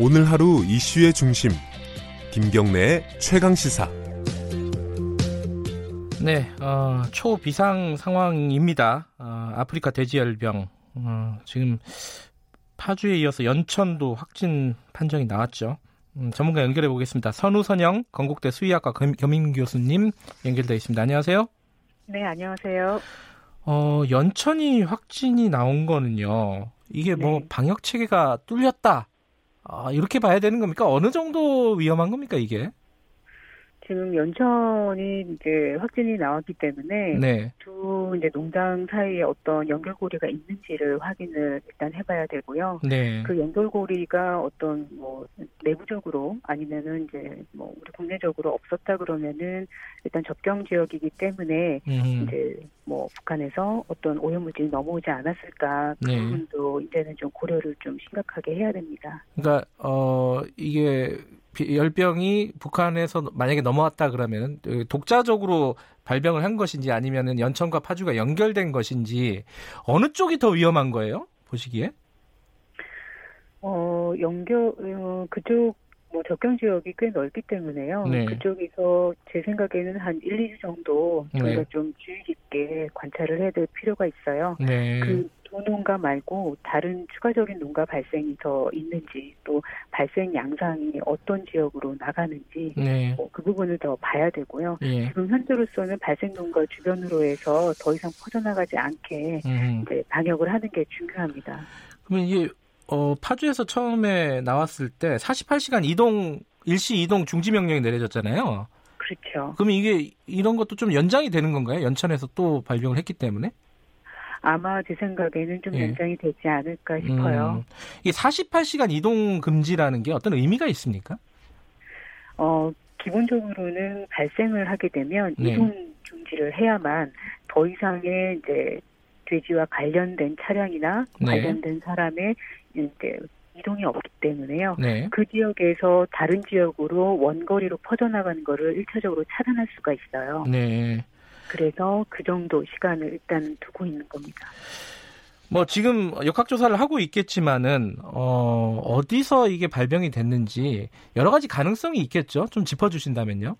오늘 하루 이슈의 중심 김경래의 최강 시사. 네, 어, 초비상 상황입니다. 어, 아프리카 돼지열병 어, 지금 파주에 이어서 연천도 확진 판정이 나왔죠. 음, 전문가 연결해 보겠습니다. 선우선영 건국대 수의학과 겸임 교수님 연결되어 있습니다. 안녕하세요. 네, 안녕하세요. 어, 연천이 확진이 나온 거는요. 이게 뭐 네. 방역 체계가 뚫렸다. 아, 이렇게 봐야 되는 겁니까? 어느 정도 위험한 겁니까, 이게? 지금 연천이 이제 확진이 나왔기 때문에 네. 두 이제 농장 사이에 어떤 연결고리가 있는지를 확인을 일단 해봐야 되고요. 네. 그 연결고리가 어떤 뭐 내부적으로 아니면은 이제 뭐 우리 국내적으로 없었다 그러면은 일단 접경 지역이기 때문에 음. 이제 뭐 북한에서 어떤 오염물질이 넘어오지 않았을까 그 네. 부분도 이제는 좀 고려를 좀 심각하게 해야 됩니다. 그러니까 어 이게 열병이 북한에서 만약에 넘어왔다 그러면 독자적으로 발병을 한 것인지 아니면은 연천과 파주가 연결된 것인지 어느 쪽이 더 위험한 거예요? 보시기에? 어, 연결 어, 그쪽 뭐 적경 지역이 꽤 넓기 때문에요. 네. 그쪽에서 제 생각에는 한 1, 2주 정도 저희가 네. 좀 주의 깊게 관찰을 해야 될 필요가 있어요. 네. 그 도농가 말고 다른 추가적인 농가 발생이 더 있는지 또 발생 양상이 어떤 지역으로 나가는지 네. 뭐 그 부분을 더 봐야 되고요. 예. 지금 현재로서는 발생 농가 주변으로 해서 더 이상 퍼져나가지 않게 음. 방역을 하는 게 중요합니다. 그러면 이게 어, 파주에서 처음에 나왔을 때 48시간 이동 일시 이동 중지 명령이 내려졌잖아요. 그렇죠. 그러면 이게 이런 것도 좀 연장이 되는 건가요? 연천에서 또 발병을 했기 때문에? 아마 제 생각에는 좀 예. 연장이 되지 않을까 싶어요. 음, 이 48시간 이동 금지라는 게 어떤 의미가 있습니까? 어, 기본적으로는 발생을 하게 되면 네. 이동 중지를 해야만 더 이상의 이제 돼지와 관련된 차량이나 네. 관련된 사람의 이제 이동이 없기 때문에요. 네. 그 지역에서 다른 지역으로 원거리로 퍼져나가는 거를 일차적으로 차단할 수가 있어요. 네. 그래서 그 정도 시간을 일단 두고 있는 겁니다. 뭐 지금 역학조사를 하고 있겠지만은 어 어디서 이게 발병이 됐는지 여러 가지 가능성이 있겠죠. 좀 짚어주신다면요.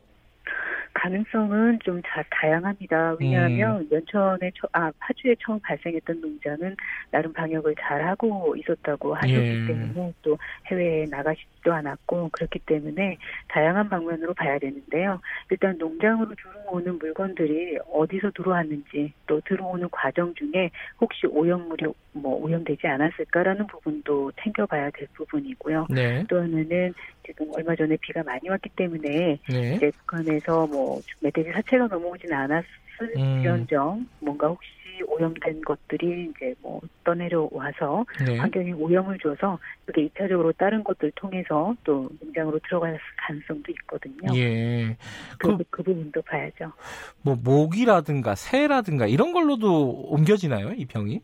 가능성은 좀 자, 다양합니다. 왜냐하면 음. 연천에 처, 아 파주에 처음 발생했던 농장은 나름 방역을 잘 하고 있었다고 하셨기 예. 때문에 또 해외에 나가시지도 않았고 그렇기 때문에 다양한 방면으로 봐야 되는데요. 일단 농장으로 들어오는 물건들이 어디서 들어왔는지 또 들어오는 과정 중에 혹시 오염물이 뭐 오염되지 않았을까라는 부분도 챙겨봐야 될 부분이고요. 네. 또 하나는 지금 얼마 전에 비가 많이 왔기 때문에 네. 이제 북한에서 뭐 멧돼지 사체가 넘어오진 않았을지언정 음. 뭔가 혹시 오염된 것들이 이제 뭐 떠내려와서 네. 환경에 오염을 줘서 그게 2차적으로 다른 것들 통해서 또 농장으로 들어갈 가능성도 있거든요. 예. 그, 그, 그 부분도 봐야죠. 뭐 모기라든가 새라든가 이런 걸로도 옮겨지나요, 이 병이?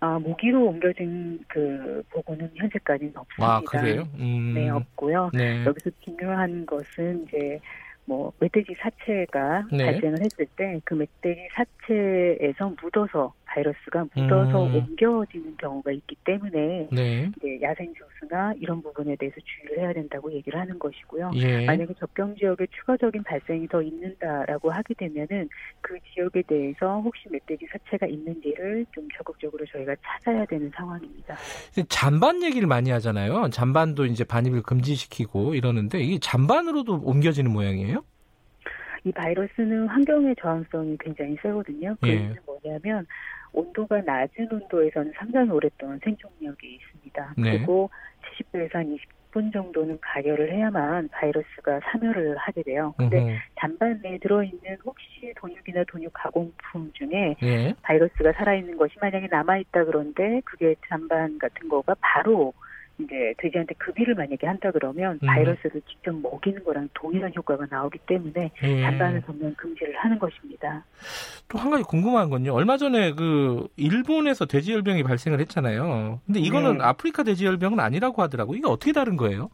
아, 모기로 옮겨진 그 보고는 현재까지는 없습니다. 아, 그래요? 음. 네, 없고요. 네. 여기서 중요한 것은 이제 뭐 멧돼지 사체가 네. 발생을 했을 때 그 멧돼지 사체에서 묻어서 바이러스가 묻어서 음. 옮겨지는 경우가 있기 때문에 네. 이제 야생 조수나 이런 부분에 대해서 주의를 해야 된다고 얘기를 하는 것이고요. 예. 만약에 접경 지역에 추가적인 발생이 더 있는다라고 하게 되면은 그 지역에 대해서 혹시 멧돼지 사체가 있는지를 좀 적극적으로 저희가 찾아야 되는 상황입니다. 잔반 얘기를 많이 하잖아요. 잔반도 이제 반입을 금지시키고 이러는데 이게 잔반으로도 옮겨지는 모양이에요? 이 바이러스는 환경의 저항성이 굉장히 세거든요. 그 예. 뭐냐면 온도가 낮은 온도에서는 상당히 오랫동안 생존력이 있습니다. 네. 그리고 70도에서 한 20분 정도는 가열을 해야만 바이러스가 사멸을 하게 돼요. 근데 잔반에 들어있는 혹시 돈육이나 돈육 가공품 중에 네. 바이러스가 살아있는 것이 만약에 남아있다 그런데 그게 잔반 같은 거가 바로 이제 돼지한테 급여를 만약에 한다 그러면 음. 바이러스를 직접 먹이는 거랑 동일한 효과가 나오기 때문에 음. 잔반을 전면 금지를 하는 것입니다. 또 한 가지 궁금한 건요. 얼마 전에 그 일본에서 돼지열병이 발생을 했잖아요. 근데 이거는 네. 아프리카 돼지열병은 아니라고 하더라고. 이게 어떻게 다른 거예요?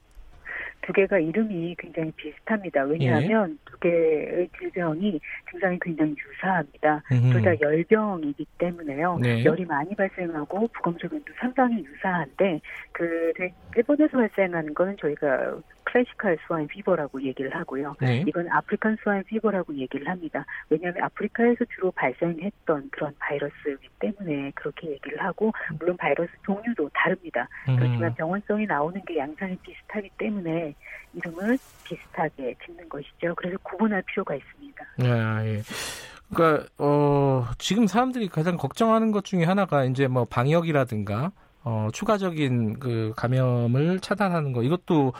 두 개가 이름이 굉장히 비슷합니다. 왜냐하면 예. 두 개의 질병이 증상이 굉장히 유사합니다. 둘 다 열병이기 때문에요. 네. 열이 많이 발생하고 부검 소견도 상당히 유사한데 그 일본에서 발생하는 거는 저희가 classical swine fever라고 얘기를 하고요. 네. 이건 African swine fever라고 얘기를 합니다. 왜냐하면 아프리카에서 주로 발생했던 그런 바이러스이기 때문에 그렇게 얘기를 하고 물론 바이러스 종류도 다릅니다. 음. 그렇지만 병원성이 나오는 게 양상이 비슷하기 때문에 이름을 비슷하게 짓는 것이죠. 그래서 구분할 필요가 있습니다. 아, 예. 그러니까 어, 지금 사람들이 가장 걱정하는 것 중에 하나가 이제 뭐 방역이라든가 어, 추가적인 그 감염을 차단하는 거 이것도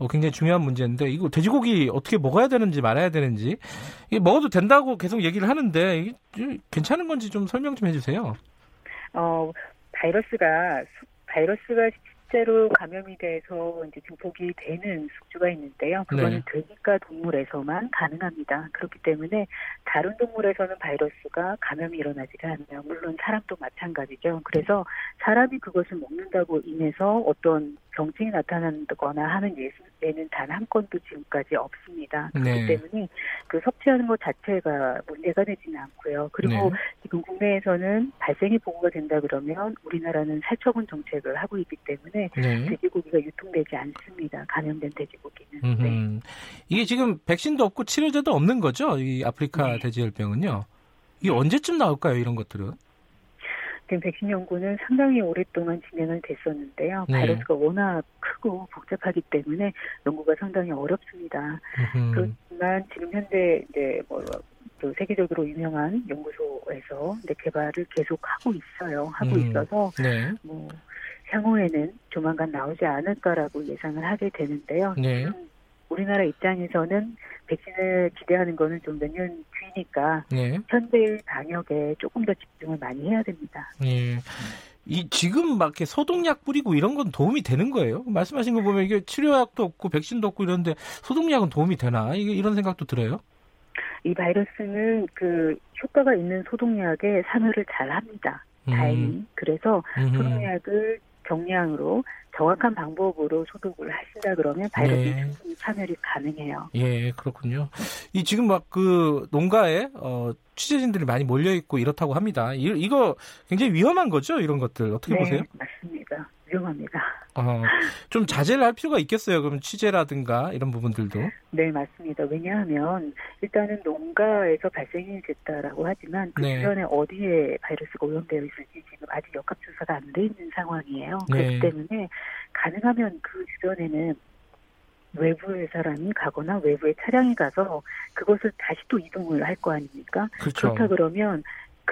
어, 굉장히 중요한 문제인데 이거 돼지고기 어떻게 먹어야 되는지 말아야 되는지 이게 먹어도 된다고 계속 얘기를 하는데 이게 괜찮은 건지 좀 설명 좀 해주세요. 어 바이러스가 바이러스가 실제로 감염이 돼서 이제 증폭이 되는 숙주가 있는데요. 그거는 네. 돼지과 동물에서만 가능합니다. 그렇기 때문에 다른 동물에서는 바이러스가 감염이 일어나지가 않아요. 물론 사람도 마찬가지죠. 그래서 사람이 그것을 먹는다고 인해서 어떤 병증이 나타난다거나 하는 예수는 단 한 건도 지금까지 없습니다. 그렇기 네. 때문에 그 섭취하는 것 자체가 문제가 되지는 않고요. 그리고 네. 지금 국내에서는 발생이 보고가 된다 그러면 우리나라는 살처분 정책을 하고 있기 때문에 네. 돼지고기가 유통되지 않습니다. 감염된 돼지고기는. 네. 이게 지금 백신도 없고 치료제도 없는 거죠? 이 아프리카 네. 돼지열병은요. 이게 언제쯤 나올까요? 이런 것들은? 지금 백신 연구는 상당히 오랫동안 진행을 됐었는데요. 네. 바이러스가 워낙 크고 복잡하기 때문에 연구가 상당히 어렵습니다. 음흠. 그렇지만 지금 현재 이제 뭐 또 세계적으로 유명한 연구소에서 이제 개발을 계속 하고 있어요. 하고 음. 있어서 네. 뭐 향후에는 조만간 나오지 않을까라고 예상을 하게 되는데요. 네. 우리나라 입장에서는 백신을 기대하는 거는 좀 몇 년 뒤니까 네. 현대의 방역에 조금 더 집중을 많이 해야 됩니다. 네. 이 지금 막 이렇게 소독약 뿌리고 이런 건 도움이 되는 거예요? 말씀하신 거 보면 이게 치료약도 없고 백신도 없고 이런데 소독약은 도움이 되나? 이게 이런 생각도 들어요. 이 바이러스는 그 효과가 있는 소독약에 참여를 잘 합니다. 다행히. 음. 그래서 소독약을 경량으로 정확한 방법으로 소독을 하신다 그러면 바이러스 네. 충분히 참여이 가능해요. 예, 그렇군요. 이 지금 막 그 농가에 어, 취재진들이 많이 몰려 있고 이렇다고 합니다. 이, 이거 굉장히 위험한 거죠, 이런 것들 어떻게 네, 보세요? 맞습니다. 위험합니다. 어, 좀 자제를 할 필요가 있겠어요. 그럼 취재라든가 이런 부분들도. 네, 맞습니다. 왜냐하면 일단은 농가에서 발생이 됐다라고 하지만 그 네. 주변에 어디에 바이러스가 오염되어 있을지 지금 아직 역학조사가 안 돼 있는 상황이에요. 네. 그렇기 때문에 가능하면 그 주변에는 외부의 사람이 가거나 외부의 차량이 가서 그것을 다시 또 이동을 할 거 아닙니까? 그렇죠. 그렇다 그러면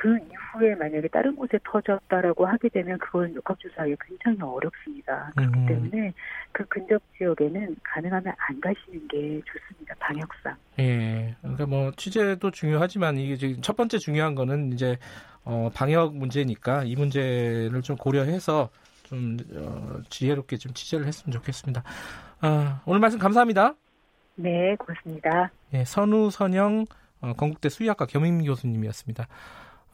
그 이후에 만약에 다른 곳에 터졌다라고 하게 되면 그건 역학조사하기 굉장히 어렵습니다. 그렇기 음. 때문에 그 근접 지역에는 가능하면 안 가시는 게 좋습니다. 방역상. 예. 그러니까 뭐 취재도 중요하지만 이게 지금 첫 번째 중요한 거는 이제 어, 방역 문제니까 이 문제를 좀 고려해서 좀 어, 지혜롭게 좀 취재를 했으면 좋겠습니다. 아, 오늘 말씀 감사합니다. 네, 고맙습니다. 예, 선우 선영 어, 건국대 수의학과 겸임 교수님이었습니다.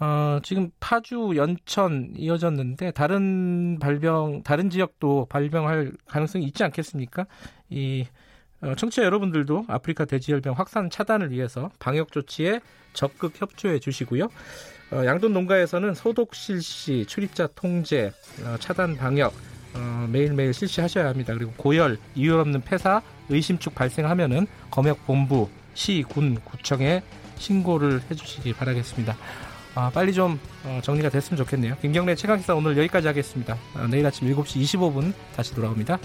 어, 지금 파주, 연천 이어졌는데 다른 발병, 다른 지역도 발병할 가능성이 있지 않겠습니까? 이 어, 청취자 여러분들도 아프리카 돼지열병 확산 차단을 위해서 방역 조치에 적극 협조해 주시고요. 어, 양돈 농가에서는 소독 실시, 출입자 통제, 어, 차단 방역 어, 매일매일 실시하셔야 합니다. 그리고 고열, 이유 없는 폐사, 의심축 발생하면은 검역 본부, 시, 군, 구청에 신고를 해주시기 바라겠습니다. 아, 빨리 좀 어, 정리가 됐으면 좋겠네요. 김경래 최강기사 오늘 여기까지 하겠습니다. 아, 내일 아침 7시 25분 다시 돌아옵니다.